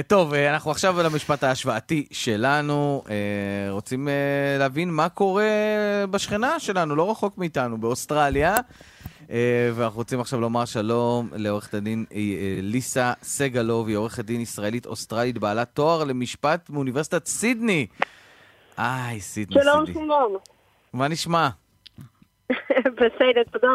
טוב, אה, אנחנו עכשיו על המשפט ההשוואתי שלנו. אה, רוצים אה, להבין מה קורה בשכנה שלנו, לא רחוק מאיתנו, באוסטרליה. ואנחנו רוצים עכשיו לומר שלום לעורכת הדין ליסה סגלוב, היא עורכת דין ישראלית אוסטרלית, בעלת תואר למשפט מאוניברסיטת סידני. איי, סידני, שלום, סידני. שלום, שלום. מה נשמע? בסדר, תודה.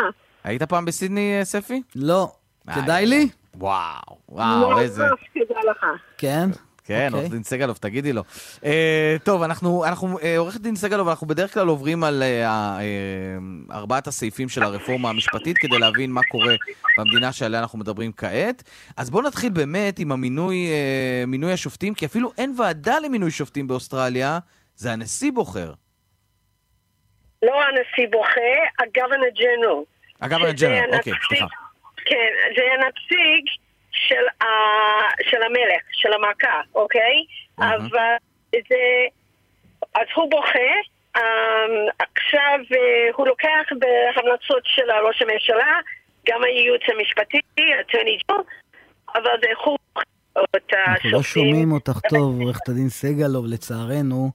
היית פעם בסידני, ספי? לא. כדאי לי? וואו, וואו, איזה... ממש כדאי לך. כן? כן, אוקיי. עורך דין סגלוב, תגידי לו. Uh, טוב, אנחנו, אנחנו, uh, עורכת דין סגלוב, אנחנו בדרך כלל עוברים על uh, uh, ארבעת הסעיפים של הרפורמה המשפטית כדי להבין מה קורה במדינה שעליה אנחנו מדברים כעת. אז בואו נתחיל באמת עם המינוי uh, מינוי השופטים, כי אפילו אין ועדה למינוי שופטים באוסטרליה, זה הנשיא בוחר. לא הנשיא בוחר, ה-governor general. ה-governor general, אוקיי, סליחה. כן, זה הנציג של, ה... של המלך, של המלכה, אוקיי? Mm-hmm. אבל זה... אז הוא בוכה, um, עכשיו uh, הוא לוקח בהמלצות של ראש הממשלה, גם הייעוץ המשפטי, הטרני ג'ו, אבל זה הוא... אנחנו לא שומעים אותך טוב, עורכת הדין סגלוב, לצערנו.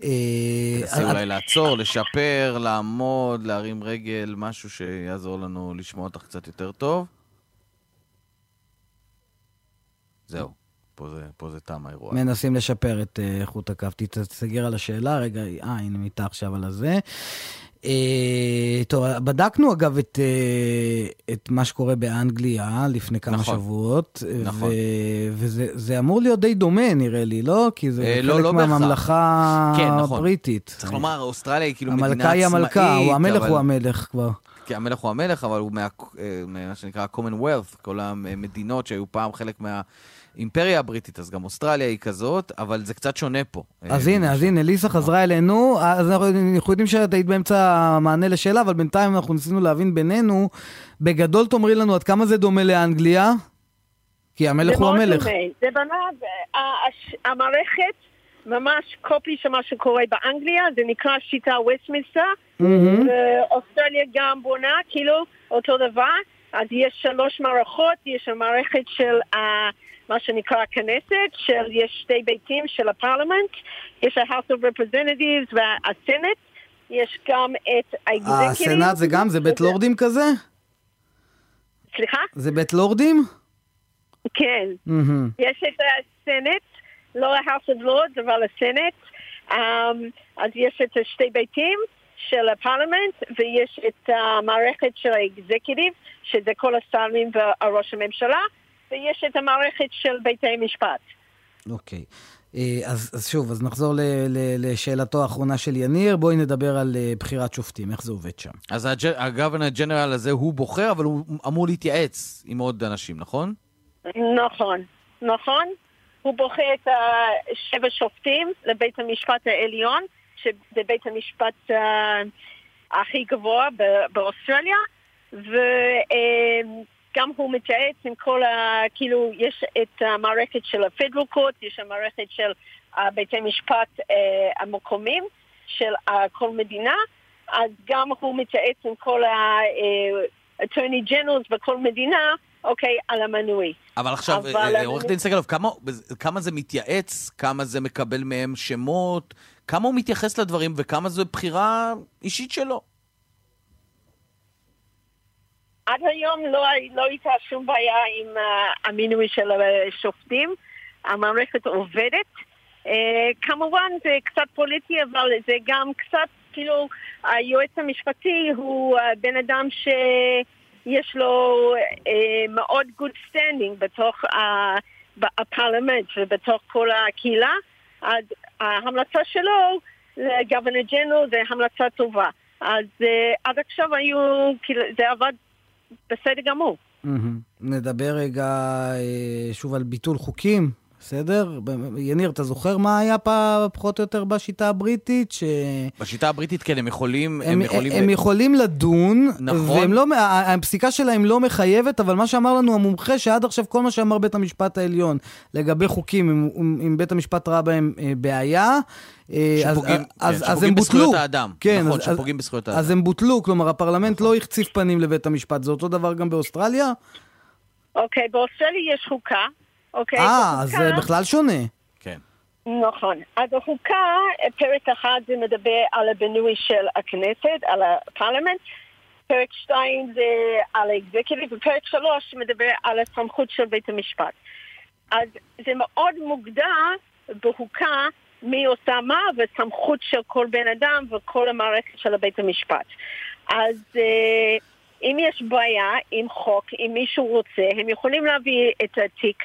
תנסי אה, אולי לעצור, לשפר, לעמוד, להרים רגל, משהו שיעזור לנו לשמוע אותך קצת יותר טוב. זהו, פה זה, פה זה תם האירוע. מנסים לשפר את אה, איכות הקו. תסגר על השאלה, רגע, אה, הנה, מיטה עכשיו על הזה. אה, טוב, בדקנו אגב את, אה, את מה שקורה באנגליה לפני כמה נכון, שבועות. נכון. וזה אמור להיות די דומה, נראה לי, לא? כי זה אה, לא, חלק לא מהממלכה כן, נכון. הבריטית. צריך לומר, אוסטרליה היא כאילו מדינה עצמאית. המלכה היא המלכה, הוא המלך אבל... הוא המלך כבר. כי המלך הוא המלך, אבל הוא מה, אה, מה שנקרא commonwealth, כל המדינות שהיו פעם חלק מה... האימפריה הבריטית, אז גם אוסטרליה היא כזאת, אבל זה קצת שונה פה. אז הנה, אז הנה, ליסה חזרה אלינו, אז אנחנו יודעים שאת היית באמצע המענה לשאלה, אבל בינתיים אנחנו ניסינו להבין בינינו. בגדול תאמרי לנו עד כמה זה דומה לאנגליה? כי המלך הוא המלך. זה באמת, המערכת ממש קופי של מה שקורה באנגליה, זה נקרא שיטת ווסטמינסטר, ואוסטרליה גם בונה כאילו אותו דבר. אז יש שלוש מערכות, יש המערכת של uh, מה שנקרא הכנסת, של יש שתי ביתים של הפרלמנט, יש ה-House of Representatives והסנט, יש גם את ה-Executive. הסנאט זה גם, זה בית לורדים כזה? סליחה? זה בית לורדים? כן. Mm-hmm. יש את הסנט, לא ה-House of Lords, אבל הסנט. Um, אז יש את שתי ביתים. של הפרלמנט, ויש את המערכת של האקזקיטיב, שזה כל השרים וראש הממשלה, ויש את המערכת של בתי משפט. אוקיי. אה, אז, אז שוב, אז נחזור ל, ל, לשאלתו האחרונה של יניר. בואי נדבר על uh, בחירת שופטים, איך זה עובד שם. אז הגוורנר ג'נרל הזה הוא בוחר, אבל הוא אמור להתייעץ עם עוד אנשים, נכון? נכון, נכון. הוא בוחר את שבע שופטים לבית המשפט העליון, שזה בית המשפט uh, הכי גבוה באוסטרליה, וגם הוא מתייעץ עם כל ה... כאילו, יש את המערכת של קורט, יש המערכת של uh, בתי משפט uh, המקומיים של כל מדינה, אז גם הוא מתייעץ עם כל ה-attorney generals בכל מדינה, אוקיי, על המנוי. אבל עכשיו, עורך דין סגלוב, כמה, זה מתייעץ? כמה זה מקבל מהם שמות? כמה הוא מתייחס לדברים וכמה זו בחירה אישית שלו. עד היום לא, לא הייתה שום בעיה עם uh, המינוי של השופטים. המערכת עובדת. Uh, כמובן זה קצת פוליטי, אבל זה גם קצת, כאילו, היועץ המשפטי הוא uh, בן אדם שיש לו uh, מאוד good standing בתוך uh, הפרלמנט ובתוך כל הקהילה. אז ההמלצה שלו לגוונר ג'נרל זה המלצה טובה. אז uh, עד עכשיו היו, כאילו, זה עבד בסדר גמור. Mm-hmm. נדבר רגע uh, שוב על ביטול חוקים. בסדר? יניר, אתה זוכר מה היה פעם פחות או יותר בשיטה הבריטית? ש... בשיטה הבריטית, כן, הם יכולים... הם, הם, יכולים, הם יכולים לדון, נכון. לא, הפסיקה שלהם לא מחייבת, אבל מה שאמר לנו המומחה, שעד עכשיו כל מה שאמר בית המשפט העליון לגבי חוקים, אם, אם בית המשפט ראה בהם אה, בעיה, אה, שפוגעים, אז, כן, אז. בזכויות האדם. כן, נכון, אז, שפוגעים בזכויות האדם. אז הם בוטלו, כלומר, הפרלמנט נכון. לא החציף פנים לבית המשפט. זה אותו דבר גם באוסטרליה? אוקיי, באוסטרליה יש חוקה. אוקיי? אה, אז זה בכלל שונה. כן. נכון. אז החוקה, פרק אחד זה מדבר על הבינוי של הכנסת, על הפרלמנט, פרק שתיים זה על האקזקיוטיב, ופרק שלוש מדבר על הסמכות של בית המשפט. אז זה מאוד מוגדר בחוקה מי עושה מה וסמכות של כל בן אדם וכל המערכת של בית המשפט. אז אה, אם יש בעיה עם חוק, אם מישהו רוצה, הם יכולים להביא את התיק,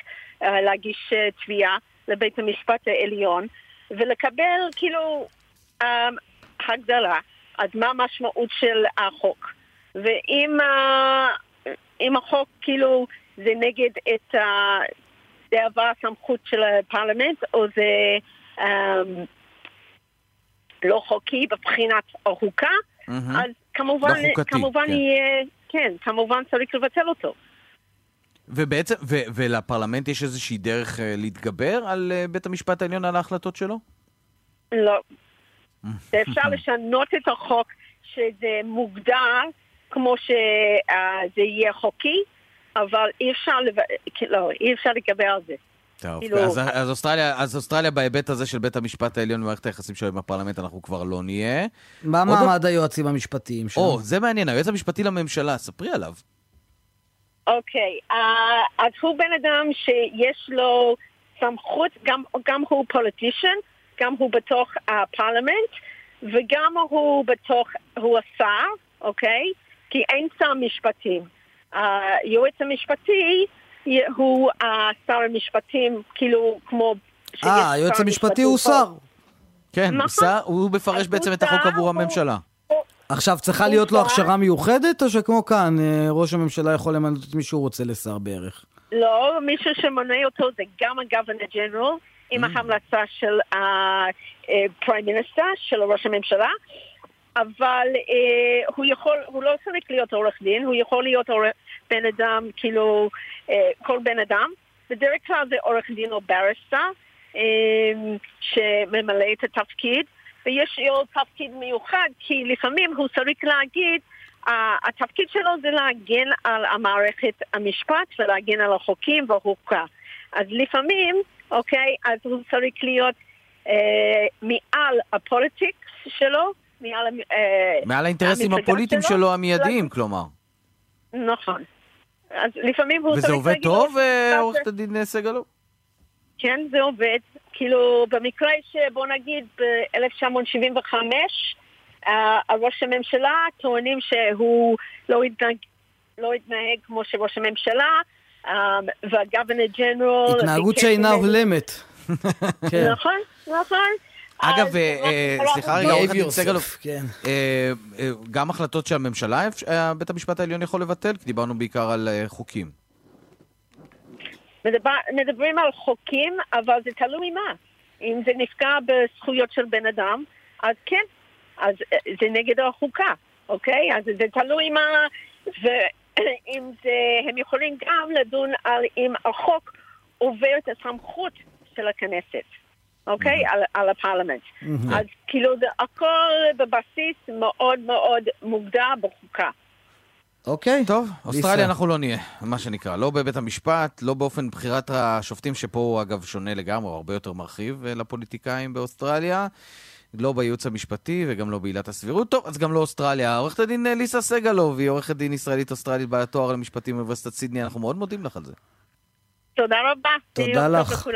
להגיש אה, תביעה לבית המשפט העליון ולקבל כאילו אה, הגדרה, אז מה המשמעות של החוק. ואם אה, אם החוק כאילו זה נגד את ה... זה עבר הסמכות של הפרלמנט או זה um, לא חוקי בבחינת החוקה. אז כמובן, לא חוקתי, כמובן כן. יהיה, כן, כמובן צריך לבטל אותו. ובעצם, ו- ולפרלמנט יש איזושהי דרך אה, להתגבר על אה, בית המשפט העליון על ההחלטות שלו? לא. זה אפשר לשנות את החוק שזה מוגדר כמו שזה יהיה חוקי, אבל אי אפשר, לב... לא, אי אפשר לקבל על זה. טוב, כאילו- אז, אז, אוסטרליה, אז אוסטרליה בהיבט הזה של בית המשפט העליון ומערכת היחסים שלו עם הפרלמנט אנחנו כבר לא נהיה. מה מעמד היועצים המשפטיים שלנו? או, זה מעניין, היועץ המשפטי לממשלה, ספרי עליו. אוקיי, אה, אז הוא בן אדם שיש לו סמכות, גם, גם הוא פוליטישן, גם הוא בתוך הפרלמנט, וגם הוא בתוך, הוא השר, אוקיי? כי אין שר משפטים. היועץ המשפטי הוא אה, שר המשפטים, כאילו כמו... אה, היועץ המשפטי משפטי הוא. שר. כן, נכון. שר, הוא מפרש בעצם את החוק עבור הוא- הממשלה. עכשיו, צריכה להיות לו שר. הכשרה מיוחדת, או שכמו כאן, אה, ראש הממשלה יכול למנות את מי שהוא רוצה לשר בערך? לא, מישהו שמונה אותו זה גם ה-Governor General, עם ההמלצה של ה-Prime Minister, של ראש הממשלה, אבל אה, הוא יכול, הוא לא צריך להיות עורך דין, הוא יכול להיות עורך, בן אדם, כאילו, אה, כל בן אדם. בדרך כלל זה עורך דין או ברסטה, אה, שממלא את התפקיד, ויש לו תפקיד מיוחד, כי לפעמים הוא צריך להגיד, התפקיד שלו זה להגן על המערכת המשפט ולהגן על החוקים והחוקה. אז לפעמים, אוקיי, אז הוא צריך להיות uh, מעל הפוליטיקס שלו, מעל... Uh, מעל האינטרסים הפוליטיים שלו, שלו המיידיים, כלומר. נכון. אז לפעמים הוא וזה צריך עובד להגיד... טוב, אה, "לא, עורכת הדין סגלו? כן, זה עובד. כאילו, במקרה שבוא נגיד ב-1975, uh, ראש הממשלה טוענים שהוא לא התנהג, לא התנהג כמו שראש הממשלה, um, והגוונר ג'נרל... התנהגות שאינה הולמת. כן. נכון, נכון. אגב, אה, אה, סליחה רגע, אנחנו- עורכת דין סגלוב. כן. אה, גם החלטות של הממשלה, אפ- אה, בית המשפט העליון יכול לבטל? כי דיברנו בעיקר על חוקים. מדבר, מדברים על חוקים, אבל זה תלוי מה. אם זה נפגע בזכויות של בן אדם, אז כן, אז אה, זה נגד החוקה, אוקיי? אז זה תלוי מה... ואם זה... הם יכולים גם לדון על אם החוק עובר את הסמכות של הכנסת, אוקיי? על, על הפרלמנט. אז כאילו זה הכל בבסיס מאוד מאוד מוגדר בחוקה. אוקיי. טוב, אוסטרליה. אנחנו לא נהיה, מה שנקרא. לא בבית המשפט, לא באופן בחירת השופטים, שפה הוא אגב שונה לגמרי, הוא הרבה יותר מרחיב אה, לפוליטיקאים באוסטרליה. לא בייעוץ המשפטי וגם לא בעילת הסבירות. טוב, אז גם לא אוסטרליה. עורכת הדין אה, ליסה סגלוב, היא עורכת דין ישראלית-אוסטרלית בעלת תואר למשפטים באוניברסיטת סידני, אנחנו מאוד מודים לך על זה. תודה רבה. תודה לך.